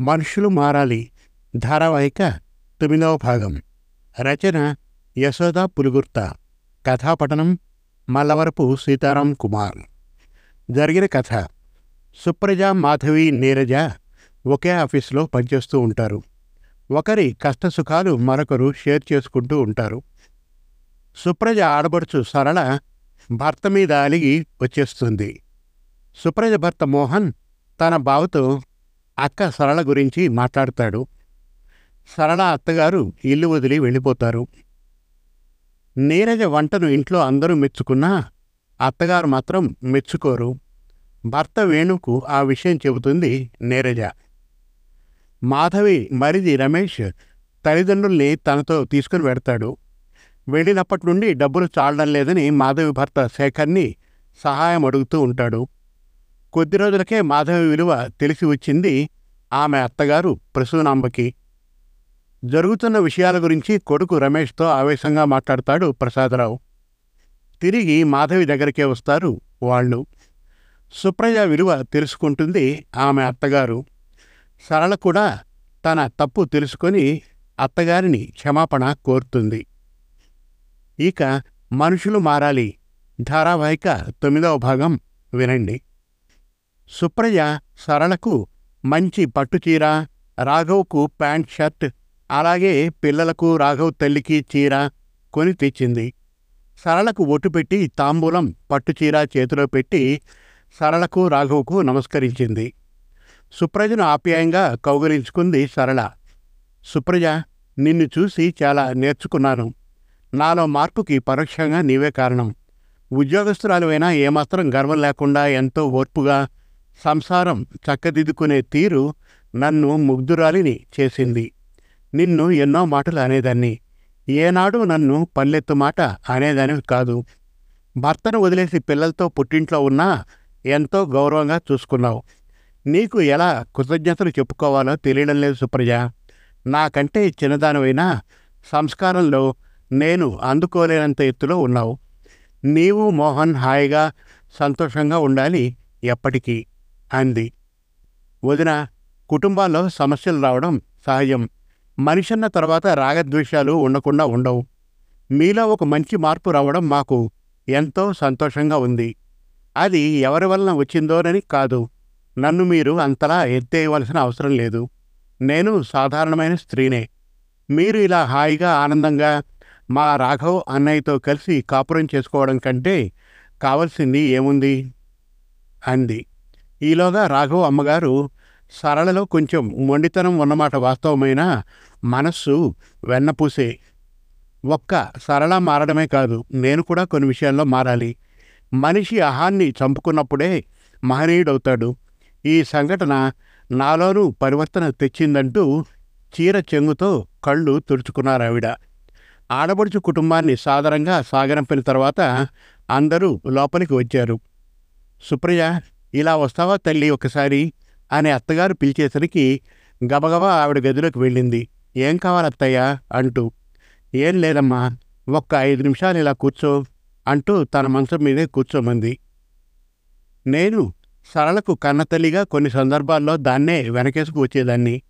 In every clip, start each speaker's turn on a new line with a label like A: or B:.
A: మనుషులు మారాలి. ధారావాహిక తొమ్మిదవ భాగం. రచన యశోద పులుగుర్త. కథాపఠనం మల్లవరపు సీతారాం కుమార్. జరిగిన కథ. సుప్రజ మాధవి నీరజ ఒకే ఆఫీసులో పనిచేస్తూ ఉంటారు. ఒకరి కష్టసుఖాలు మరొకరు షేర్ చేసుకుంటూ ఉంటారు. సుప్రజ ఆడబడుచు సరళ భర్త మీద అలిగి వచ్చేస్తుంది. సుప్రజ భర్త మోహన్ తన బావతో అక్క సరళ గురించి మాట్లాడతాడు. సరళ అత్తగారు ఇల్లు వదిలి వెళ్ళిపోతారు. నీరజ వంటను ఇంట్లో అందరూ మెచ్చుకున్నా అత్తగారు మాత్రం మెచ్చుకోరు. భర్త వేణుకు ఆ విషయం చెబుతుంది నీరజ. మాధవి మరిది రమేష్ తల్లిదండ్రుల్ని తనతో తీసుకుని వెడతాడు వెళ్ళినప్పటి నుండి డబ్బులు చాలడం లేదని మాధవి భర్త శేఖర్ని సహాయం అడుగుతూ ఉంటాడు. కొద్ది రోజులకే మాధవి విలువ తెలిసి వచ్చింది ఆమె అత్తగారు ప్రసూనాంబకి. జరుగుతున్న విషయాల గురించి కొడుకు రమేష్తో ఆవేశంగా మాట్లాడతాడు ప్రసాదరావు. తిరిగి మాధవి దగ్గరికే వస్తారు వాళ్ళు. సుప్రజ విలువ తెలుసుకుంటుంది ఆమె అత్తగారు. సరళ కూడా తన తప్పు తెలుసుకొని అత్తగారిని క్షమాపణ కోరుతుంది. ఇక మనుషులు మారాలి. ధారావాహిక తొమ్మిదవ భాగం వినండి. సుప్రయ సరళకు మంచి పట్టుచీర రాఘవ్కు ప్యాంట్ షర్ట్ అలాగే పిల్లలకు రాఘవ్ తల్లికి చీర కొని తెచ్చింది. సరళకు ఒట్టు పెట్టి తాంబూలం పట్టుచీర చేతిలో పెట్టి సరళకు రాఘవ్కు నమస్కరించింది. సుప్రజను ఆప్యాయంగా కౌగలించుకుంది సరళ. సుప్రజ నిన్ను చూసి చాలా నేర్చుకున్నాను. నాలో మార్పుకి పరోక్షంగా నీవే కారణం. ఉద్యోగస్తురాలువైనా ఏమాత్రం గర్వం లేకుండా ఎంతో ఓర్పుగా సంసారం చక్కదిద్దుకునే తీరు నన్ను ముగ్ధురాలిని చేసింది. నిన్ను ఎన్నో మాటలు అనేదాన్ని. ఏనాడు నన్ను పల్లెత్తు మాట అనేదాని కాదు. భర్తను వదిలేసి పిల్లలతో పుట్టింట్లో ఉన్నా ఎంతో గౌరవంగా చూసుకున్నావు. నీకు ఎలా కృతజ్ఞతలు చెప్పుకోవాలో తెలియడం లేదు సుప్రజ. నాకంటే చిన్నదానివైనా సంస్కారంలో నేను అందుకోలేనంత ఎత్తులో ఉన్నావు. నీవు మోహన్ హాయిగా సంతోషంగా ఉండాలి ఎప్పటికీ. అంది. వదిన కుటుంబాల్లో సమస్యలు రావడం సహజం. మనిషన్న తర్వాత రాగద్వేషాలు ఉండకుండా ఉండవు. మీలో ఒక మంచి మార్పు రావడం మాకు ఎంతో సంతోషంగా ఉంది. అది ఎవరి వలన వచ్చిందోనని కాదు. నన్ను మీరు అంతలా ఎత్తేయవలసిన అవసరం లేదు. నేను సాధారణమైన స్త్రీనే. మీరు ఇలా హాయిగా ఆనందంగా మా రాఘవ్ అన్నయ్యతో కలిసి కాపురం చేసుకోవడం కంటే కావలసింది ఏముంది? అంది. ఈలోగా రాఘవ అమ్మగారు సరళలో కొంచెం మొండితనం ఉన్నమాట వాస్తవమైన మనస్సు వెన్నపూసే. ఒక్క సరళ మారడమే కాదు నేను కూడా కొన్ని విషయాల్లో మారాలి. మనిషి అహాన్ని చంపుకున్నప్పుడే మహనీయుడవుతాడు. ఈ సంఘటన నాలోనూ పరివర్తన తెచ్చిందంటూ చీర చెంగుతో కళ్ళు తుడుచుకున్నారు ఆవిడ ఆడబడుచు కుటుంబాన్ని సాదరంగా సాగరంపిన తర్వాత అందరూ లోపలికి వచ్చారు. సుప్రియ ఇలా వస్తావా తల్లి ఒకసారి? అనే అత్తగారు పిలిచేసరికి గబగబా ఆవిడ గదిలోకి వెళ్ళింది. ఏం కావాలత్తయ్యా? అంటూ ఏం లేదమ్మా ఒక్క ఐదు నిమిషాలు ఇలా కూర్చో అంటూ తన మంచం మీదే కూర్చోమంది. నేను సరళకు కన్నతల్లిగా కొన్ని సందర్భాల్లో దాన్నే వెనకేసుకు వచ్చేదాన్ని.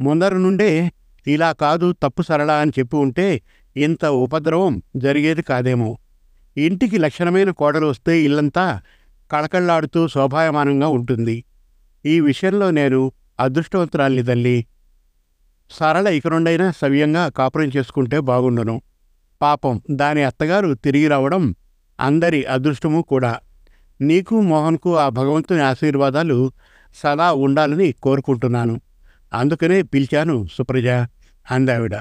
A: ముందర నుండే ఇలా కాదు తప్పు సరళ అని చెప్పి ఉంటే ఇంత ఉపద్రవం జరిగేది కాదేమో. ఇంటికి లక్షణమైన కోడలు వస్తే ఇల్లంతా కళకళ్ళాడుతూ శోభాయమానంగా ఉంటుంది. ఈ విషయంలో నేను అదృష్టవంతురాల్ని తల్లి. సరళ ఇకనుండైనా సవ్యంగా కాపురం చేసుకుంటే బాగుండును. పాపం దాని అత్తగారు తిరిగి రావడం అందరి అదృష్టము కూడా. నీకు మోహన్కు ఆ భగవంతుని ఆశీర్వాదాలు సదా ఉండాలని కోరుకుంటున్నాను. అందుకనే పిలిచాను సుప్రజ అందావిడ.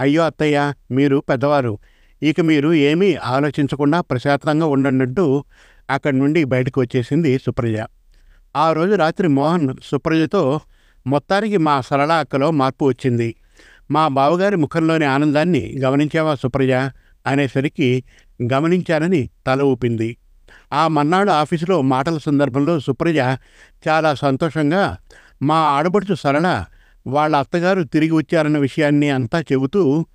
A: అయ్యో అత్తయ్య మీరు పెద్దవారు. ఇక మీరు ఏమీ ఆలోచించకుండా ప్రశాంతంగా ఉండనట్టు అక్కడి నుండి బయటకు వచ్చేసింది సుప్రజ. ఆ రోజు రాత్రి మోహన్ సుప్రజతో మొత్తానికి మా సరళ అక్కలో మార్పు వచ్చింది. మా బావగారి ముఖంలోని ఆనందాన్ని గమనించావా సుప్రజ? అనేసరికి గమనించానని తల ఊపింది. ఆ మన్నాడు ఆఫీసులో మాటల సందర్భంలో సుప్రజ చాలా సంతోషంగా మా ఆడబడుచు సరళ వాళ్ళ అత్తగారు తిరిగి వచ్చారన్న విషయాన్ని అంతా చెబుతూ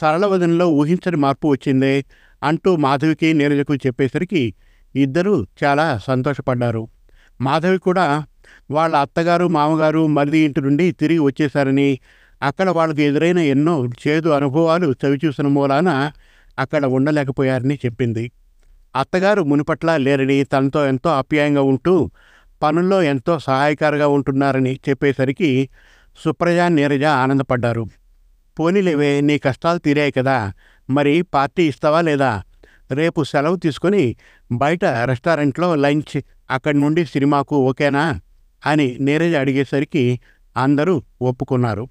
A: సరళ వదనలో ఊహించని మార్పు వచ్చిందే అంటూ మాధవికి నీరజకు చెప్పేసరికి ఇద్దరూ చాలా సంతోషపడ్డారు. మాధవి కూడా వాళ్ళ అత్తగారు మామగారు మరిది ఇంటి నుండి తిరిగి వచ్చేశారని అక్కడ వాళ్ళకి ఎదురైన ఎన్నో చేదు అనుభవాలు చవిచూసిన మూలాన అక్కడ ఉండలేకపోయారని చెప్పింది. అత్తగారు మునుపట్ల లేరని తనతో ఎంతో ఆప్యాయంగా ఉంటూ పనుల్లో ఎంతో సహాయకారిగా ఉంటున్నారని చెప్పేసరికి సుప్రజ నీరజ ఆనందపడ్డారు. పోనీలేవే నీ కష్టాలు తీరాయి కదా. మరి పార్టీ ఇస్తావా లేదా? రేపు సెలవు తీసుకొని బయట రెస్టారెంట్లో లంచ్ అక్కడి నుండి సినిమాకు ఓకేనా? అని నీరజ అడిగేసరికి అందరూ ఒప్పుకున్నారు.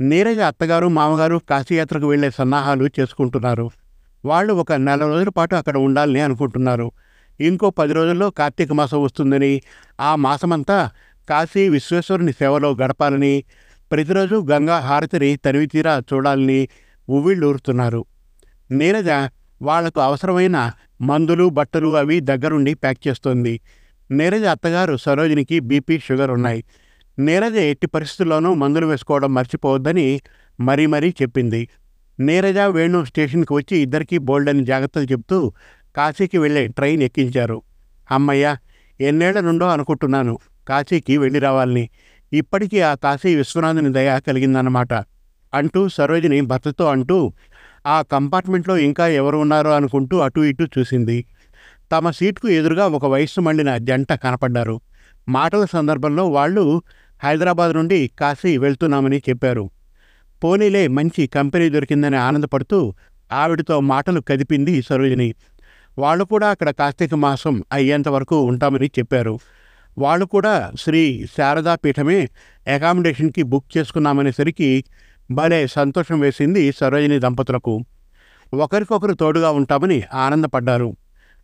A: నీరజ అత్తగారు మామగారు కాశీయాత్రకు వెళ్ళే సన్నాహాలు చేసుకుంటున్నారు. వాళ్ళు ఒక నెల రోజుల పాటు అక్కడ ఉండాలని అనుకుంటున్నారు. ఇంకో పది రోజుల్లో కార్తీక మాసం వస్తుందని ఆ మాసమంతా కాశీ విశ్వేశ్వరుని సేవలో గడపాలని ప్రతిరోజు గంగా హారతిని తనివి తీరా చూడాలని ఉవ్విళ్ళూరుతున్నారు నీరజ వాళ్ళకు అవసరమైన మందులు బట్టలు అవి దగ్గరుండి ప్యాక్ చేస్తోంది. నీరజ అత్తగారు సరోజినికి బీపీ షుగర్ ఉన్నాయి. నీరజ ఎట్టి పరిస్థితుల్లోనూ మందులు వేసుకోవడం మర్చిపోవద్దని మరీ మరీ చెప్పింది. నీరజ వేణు స్టేషన్కి వచ్చి ఇద్దరికీ బోల్డని జాగ్రత్తలు చెప్తూ కాశీకి వెళ్ళే ట్రైన్ ఎక్కించారు. అమ్మయ్య ఎన్నేళ్ళ నుండో అనుకుంటున్నాను కాశీకి వెళ్ళి రావాలని. ఇప్పటికీ ఆ కాశీ విశ్వనాథుని దయ కలిగిందన్నమాట. అంటూ సరోజిని భర్తతో అంటూ ఆ కంపార్ట్మెంట్లో ఇంకా ఎవరు ఉన్నారో అనుకుంటూ అటు ఇటు చూసింది. తమ సీటుకు ఎదురుగా ఒక వయస్సు మళ్ళిన జంట కనపడ్డారు. మాటల సందర్భంలో వాళ్ళు హైదరాబాద్ నుండి కాశీ వెళ్తున్నామని చెప్పారు. పోనీలే మంచి కంపెనీ దొరికిందని ఆనందపడుతూ ఆవిడతో మాటలు కదిపింది సరోజిని. వాళ్ళు కూడా అక్కడ కార్తీక మాసం అయ్యేంత వరకు ఉంటామని చెప్పారు. వాళ్ళు కూడా శ్రీ శారదా పీఠమే అకామిడేషన్కి బుక్ చేసుకున్నామనేసరికి భలే సంతోషం వేసింది సరోజిని దంపతులకు. ఒకరికొకరు తోడుగా ఉంటామని ఆనందపడ్డారు.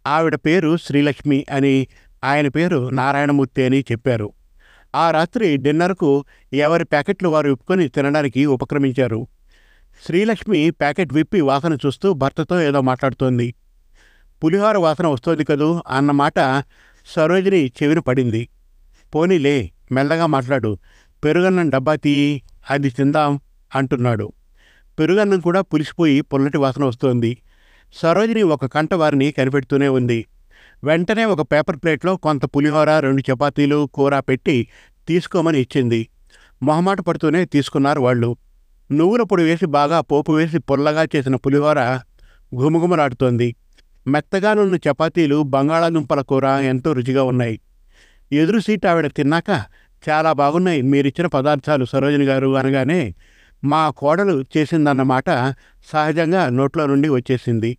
A: ఆవిడ పేరు శ్రీలక్ష్మి అని ఆయన పేరు నారాయణమూర్తి అని చెప్పారు. ఆ రాత్రి డిన్నర్కు ఎవరి ప్యాకెట్లు వారు విప్పుకొని తినడానికి ఉపక్రమించారు. శ్రీలక్ష్మి ప్యాకెట్ విప్పి వాసన చూస్తూ భర్తతో ఏదో మాట్లాడుతోంది. పులిహోర వాసన వస్తోంది కదూ అన్నమాట సరోజిని చెవిన పడింది. పోనీలే మెల్లగా మాట్లాడు. పెరుగన్నం డబ్బా తీయి అది తిందాం అంటున్నాడు. పెరుగన్నం కూడా పులిసిపోయి పొల్లటి వాసన వస్తోంది. సరోజిని ఒక కంట వారిని కనిపెడుతూనే ఉంది. వెంటనే ఒక పేపర్ ప్లేట్లో కొంత పులిహోర రెండు చపాతీలు కూర పెట్టి తీసుకోమని ఇచ్చింది. మొహమాట పడుతూనే తీసుకున్నారు వాళ్ళు. నువ్వుల పొడి వేసి బాగా పోపు వేసి పొల్లగా చేసిన పులిహోర ఘుమఘుమలాడుతోంది. మెత్తగానున్న చపాతీలు బంగాళాదుంపల కూర ఎంతో రుచిగా ఉన్నాయి. ఎదురు సీట్ ఆవిడ తిన్నాక చాలా బాగున్నాయి. మీరిచ్చిన పదార్థాలు సరోజిని గారు అనగానే మా కోడలు చేసిందన్నమాట సహజంగా నోట్లో నుండి వచ్చేసింది.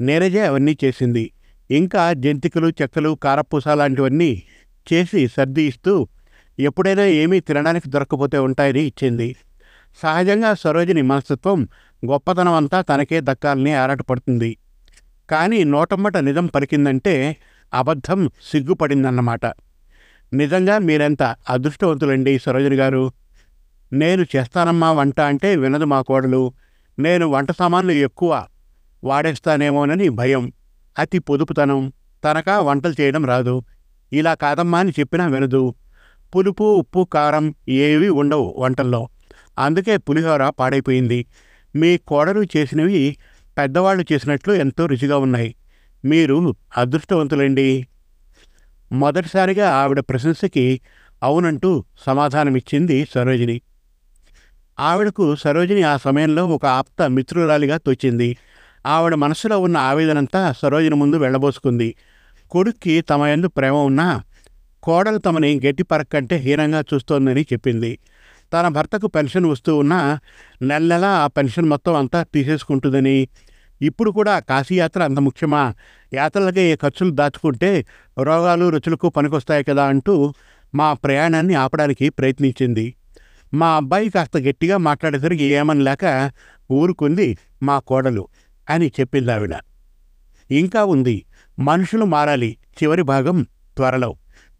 A: నీరజే అవన్నీ చేసింది. ఇంకా జంతికలు చెక్కలు కారపూస లాంటివన్నీ చేసి సర్ది ఇస్తూ ఎప్పుడైనా ఏమీ తినడానికి దొరకపోతే ఉంటాయని ఇచ్చింది. సహజంగా సరోజిని మనస్తత్వం గొప్పతనం అంతా తనకే దక్కాలని ఆరాటపడుతుంది. కానీ నోటమ్మట నిజం పలికిందంటే అబద్ధం సిగ్గుపడిందన్నమాట. నిజంగా మీరెంత అదృష్టవంతులండి సరోజని గారు? నేను చేస్తానమ్మా వంట అంటే వినదు మా కోడలు. నేను వంట సామాన్లు ఎక్కువ వాడేస్తానేమోనని భయం. అతి పొదుపుతనం. తనకా వంటలు చేయడం రాదు. ఇలా కాదమ్మా అని చెప్పినా వినదు. పులుపు ఉప్పు కారం ఏవి ఉండవు వంటల్లో. అందుకే పులిహోర పాడైపోయింది. మీ కోడలు చేసినవి పెద్దవాళ్ళు చేసినట్లు ఎంతో రుచిగా ఉన్నాయి. మీరు అదృష్టవంతులండి. మొదటిసారిగా ఆవిడ ప్రశంసకి అవునంటూ సమాధానమిచ్చింది సరోజిని. ఆవిడకు సరోజిని ఆ సమయంలో ఒక ఆప్త మిత్రురాలిగా తోచింది. ఆవిడ మనసులో ఉన్న ఆవేదనంతా సరోజిని ముందు వెళ్ళబోసుకుంది. కొడుక్కి తమ ఎందు ప్రేమ ఉన్నా కోడలు తమని గట్టి పరక్కంటే హీనంగా చూస్తోందని చెప్పింది. తన భర్తకు పెన్షన్ వస్తూ ఉన్నా నెల నెలా ఆ పెన్షన్ మొత్తం అంతా తీసేసుకుంటుందని. ఇప్పుడు కూడా కాశీయాత్ర అంత ముఖ్యమా? యాత్రలకే ఏ ఖర్చులు దాచుకుంటే రోగాలు రుచులకు పనికొస్తాయి కదా అంటూ మా ప్రయాణాన్ని ఆపడానికి ప్రయత్నించింది. మా అబ్బాయి కాస్త గట్టిగా మాట్లాడేసరికి ఏమని లేక ఊరుకుంది మా కోడలు అని చెప్పింది ఆవిడ ఇంకా ఉంది. మనుషులు మారాలి. చివరి భాగం త్వరలో.